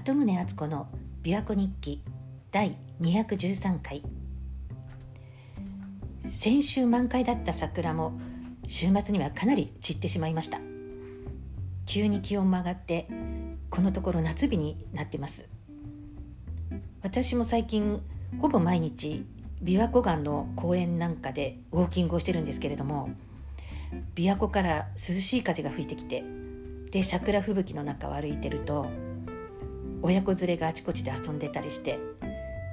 鳩宗敦子の琵琶湖日記第213回。先週満開だった桜も週末にはかなり散ってしまいました。急に気温も上がってこのところ夏日になってます。私も最近ほぼ毎日琵琶湖岸の公園なんかでウォーキングをしてるんですけれども琵琶湖から涼しい風が吹いてきてで桜吹雪の中を歩いてると親子連れがあちこちで遊んでたりして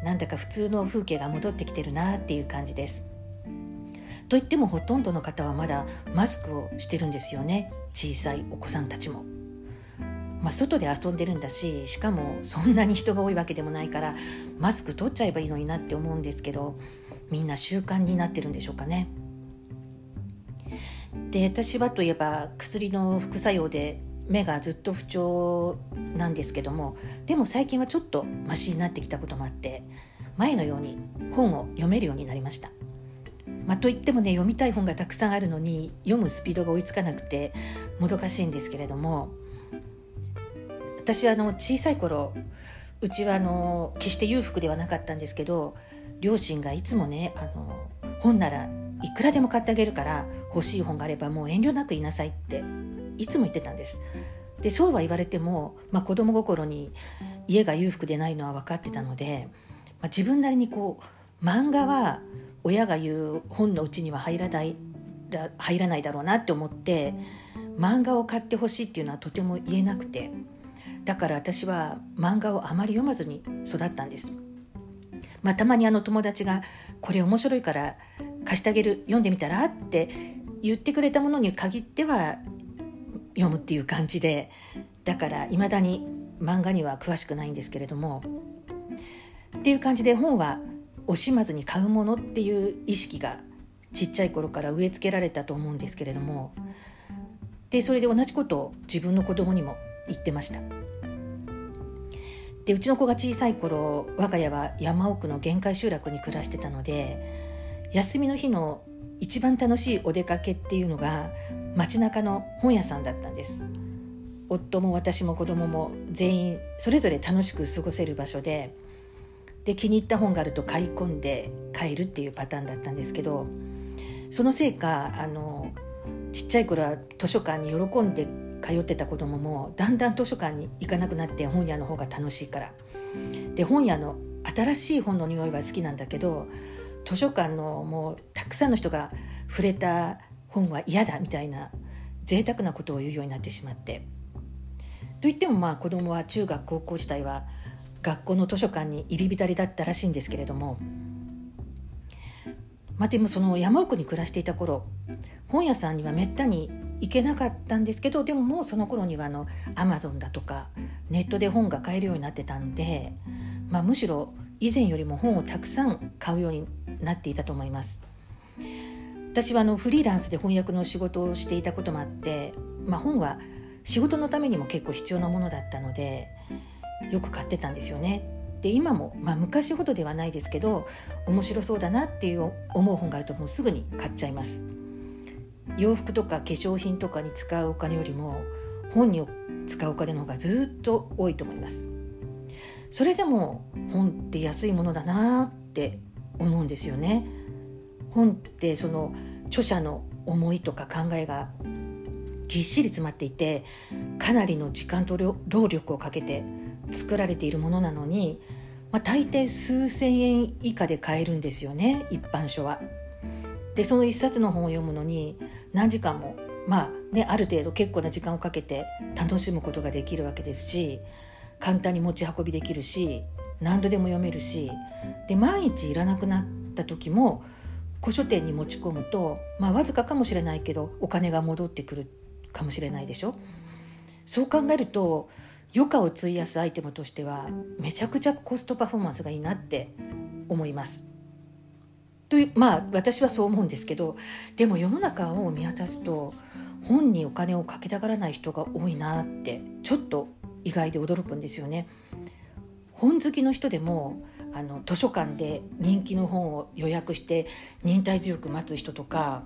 なんだか普通の風景が戻ってきてるなっていう感じです。といってもほとんどの方はまだマスクをしてるんですよね小さいお子さんたちも。まあ、外で遊んでるんだししかもそんなに人が多いわけでもないからマスク取っちゃえばいいのになって思うんですけどみんな習慣になってるんでしょうかね。で私はといえば薬の副作用で目がずっと不調なんですけどもでも最近はちょっとマシになってきたこともあって前のように本を読めるようになりました。まあ、といってもね読みたい本がたくさんあるのに読むスピードが追いつかなくてもどかしいんですけれども私はあの小さい頃うちはあの決して裕福ではなかったんですけど両親がいつもねあの本ならいくらでも買ってあげるから欲しい本があればもう遠慮なく言いなさいっていつも言ってたんです。でそうは言われても、まあ、子供心に家が裕福でないのは分かってたので、まあ、自分なりにこう漫画は親が言う本のうちには入らない入らないだろうなって思って漫画を買ってほしいっていうのはとても言えなくてだから私は漫画をあまり読まずに育ったんです。まあ、たまにあの友達が「これ面白いから貸してあげる読んでみたら?」って言ってくれたものに限っては読むっていう感じでだからいまだに漫画には詳しくないんですけれどもっていう感じで本は惜しまずに買うものっていう意識がちっちゃい頃から植え付けられたと思うんですけれどもでそれで同じことを自分の子供にも言ってました。でうちの子が小さい頃我が家は山奥の限界集落に暮らしてたので休みの日の一番楽しいお出かけっていうのが街中の本屋さんだったんです。夫も私も子供も全員それぞれ楽しく過ごせる場所でで気に入った本があると買い込んで帰るっていうパターンだったんですけどそのせいかあのちっちゃい頃は図書館に喜んで通ってた子供もだんだん図書館に行かなくなって本屋の方が楽しいから。で本屋の新しい本の匂いは好きなんだけど図書館のもうたくさんの人が触れた本は嫌だみたいな贅沢なことを言うようになってしまって。といってもまあ子供は中学高校時代は学校の図書館に入り浸りだったらしいんですけれどもまあでもその山奥に暮らしていた頃本屋さんにはめったに行けなかったんですけどでももうその頃にはあのアマゾンだとかネットで本が買えるようになってたんで、まあ、むしろ以前よりも本をたくさん買うようになっていたと思います。私はあのフリーランスで翻訳の仕事をしていたこともあって、まあ、本は仕事のためにも結構必要なものだったのでよく買ってたんですよね。で今も、まあ、昔ほどではないですけど面白そうだなっていう思う本があるともうすぐに買っちゃいます。洋服とか化粧品とかに使うお金よりも本に使うお金の方がずっと多いと思います。それでも本って安いものだなって思うんですよね。本ってその著者の思いとか考えがぎっしり詰まっていてかなりの時間と労力をかけて作られているものなのに、まあ、大抵数千円以下で買えるんですよね一般書は。でその一冊の本を読むのに何時間もまあねある程度結構な時間をかけて楽しむことができるわけですし簡単に持ち運びできるし何度でも読めるしで万一いらなくなった時も古書店に持ち込むと、まあ、わずかかもしれないけどお金が戻ってくるかもしれないでしょそう考えると余暇を費やすアイテムとしてはめちゃくちゃコストパフォーマンスがいいなって思います。というまあ私はそう思うんですけどでも世の中を見渡すと本にお金をかけたがらない人が多いなってちょっと意外で驚くんですよね。本好きの人でもあの図書館で人気の本を予約して忍耐強く待つ人とか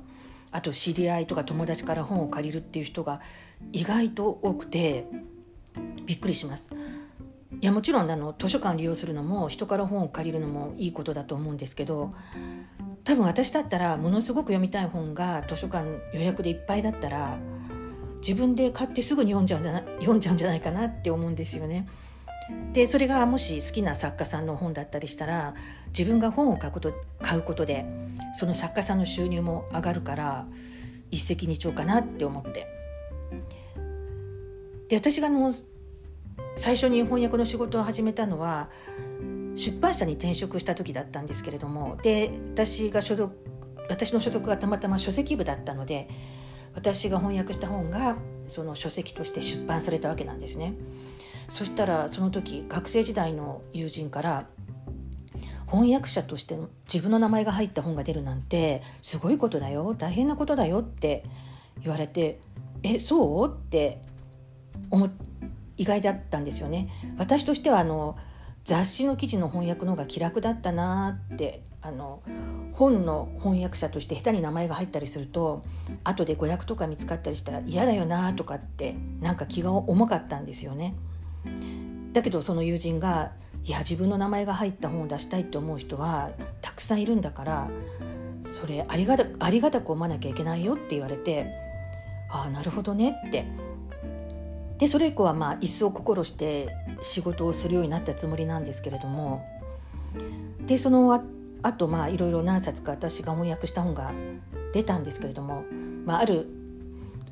あと知り合いとか友達から本を借りるっていう人が意外と多くてびっくりします。いやもちろんあの図書館利用するのも人から本を借りるのもいいことだと思うんですけど多分私だったらものすごく読みたい本が図書館予約でいっぱいだったら自分で買ってすぐに読んじゃうんじゃない読んじゃうんじゃないかなって思うんですよね。でそれがもし好きな作家さんの本だったりしたら自分が本を買うこと買うことでその作家さんの収入も上がるから一石二鳥かなって思ってで私がの最初に翻訳の仕事を始めたのは出版社に転職した時だったんですけれどもで私が所属私の所属がたまたま書籍部だったので私が翻訳した本がその書籍として出版されたわけなんですね。そしたらその時学生時代の友人から翻訳者としての自分の名前が入った本が出るなんてすごいことだよ大変なことだよって言われてえそう？って思意外だったんですよね。私としてはあの雑誌の記事の翻訳の方が気楽だったなってあの本の翻訳者として下手に名前が入ったりすると後で誤訳とか見つかったりしたら嫌だよなとかってなんか気が重かったんですよね。だけどその友人が「いや自分の名前が入った本を出したいって思う人はたくさんいるんだからそれありがたありがたく思わなきゃいけないよ」って言われて「ああなるほどね」って。でそれ以降はまあ一層心して仕事をするようになったつもりなんですけれどもでそのあとまあいろいろ何冊か私が翻訳した本が出たんですけれども、まあ、ある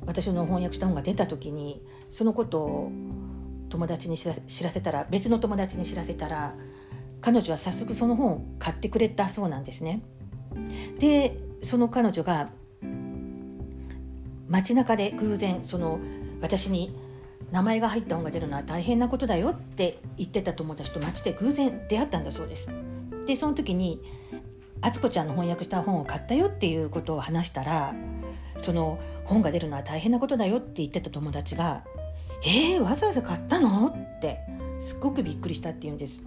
私の翻訳した本が出た時にそのことを友達に知らせたら別の友達に知らせたら彼女は早速その本を買ってくれたそうなんですね。でその彼女が街中で偶然その私に名前が入った本が出るのは大変なことだよって言ってた友達と街で偶然出会ったんだそうです。でその時に敦子ちゃんの翻訳した本を買ったよっていうことを話したらその本が出るのは大変なことだよって言ってた友達がえー、わざわざ買ったの？ってすっごくびっくりしたって言うんです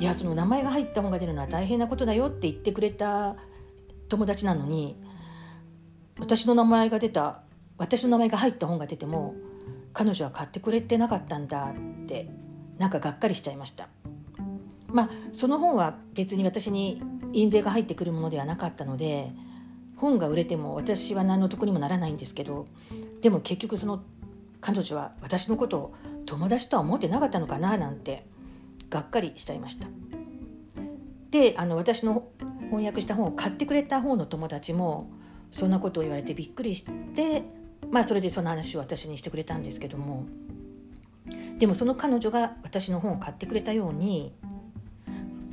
いやその名前が入った本が出るのは大変なことだよって言ってくれた友達なのに私の名前が出た私の名前が入った本が出ても彼女は買ってくれてなかったんだってなんかがっかりしちゃいました。まあその本は別に私に印税が入ってくるものではなかったので本が売れても私は何の得にもならないんですけどでも結局その彼女は私のことを友達とは思ってなかったのかななんてがっかりしちゃいました。であの私の翻訳した本を買ってくれた方の友達もそんなことを言われてびっくりしてまあそれでその話を私にしてくれたんですけどもでもその彼女が私の本を買ってくれたように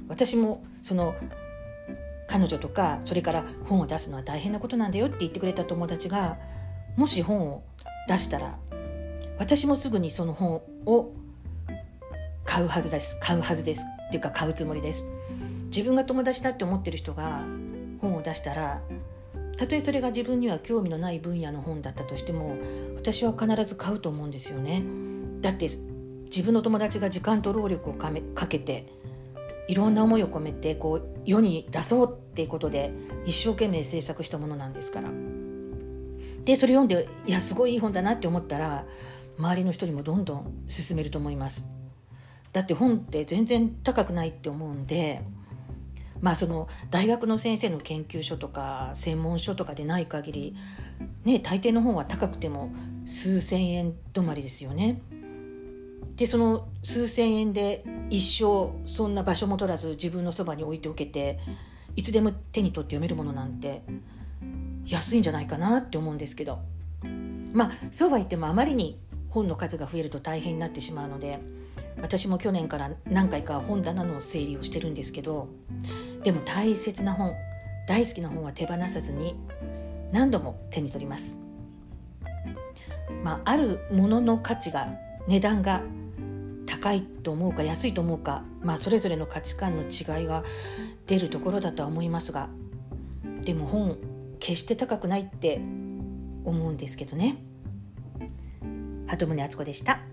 私もその彼女とかそれから本を出すのは大変なことなんだよって言ってくれた友達がもし本を出したら私もすぐにその本を買うはずです。買うはずです。っていうか買うつもりです。自分が友達だって思ってる人が本を出したらたとえそれが自分には興味のない分野の本だったとしても私は必ず買うと思うんですよね。だって自分の友達が時間と労力をかけていろんな思いを込めてこう世に出そうっていうことで一生懸命制作したものなんですから。でそれ読んでいやすごいいい本だなって思ったら周りの人にもどんどん進めると思いますだって本って全然高くないって思うんでまあその大学の先生の研究所とか専門書とかでない限りね大抵の本は高くても数千円止まりですよね。でその数千円で一生そんな場所も取らず自分のそばに置いておけていつでも手に取って読めるものなんて安いんじゃないかなって思うんですけどまあそうは言ってもあまりに本の数が増えると大変になってしまうので私も去年から何回か本棚の整理をしてるんですけどでも大切な本大好きな本は手放さずに何度も手に取ります。まあ、あるものの価値が値段が高いと思うか安いと思うか、まあ、それぞれの価値観の違いが出るところだとは思いますがでも本決して高くないって思うんですけどね。鳩宗敦子でした。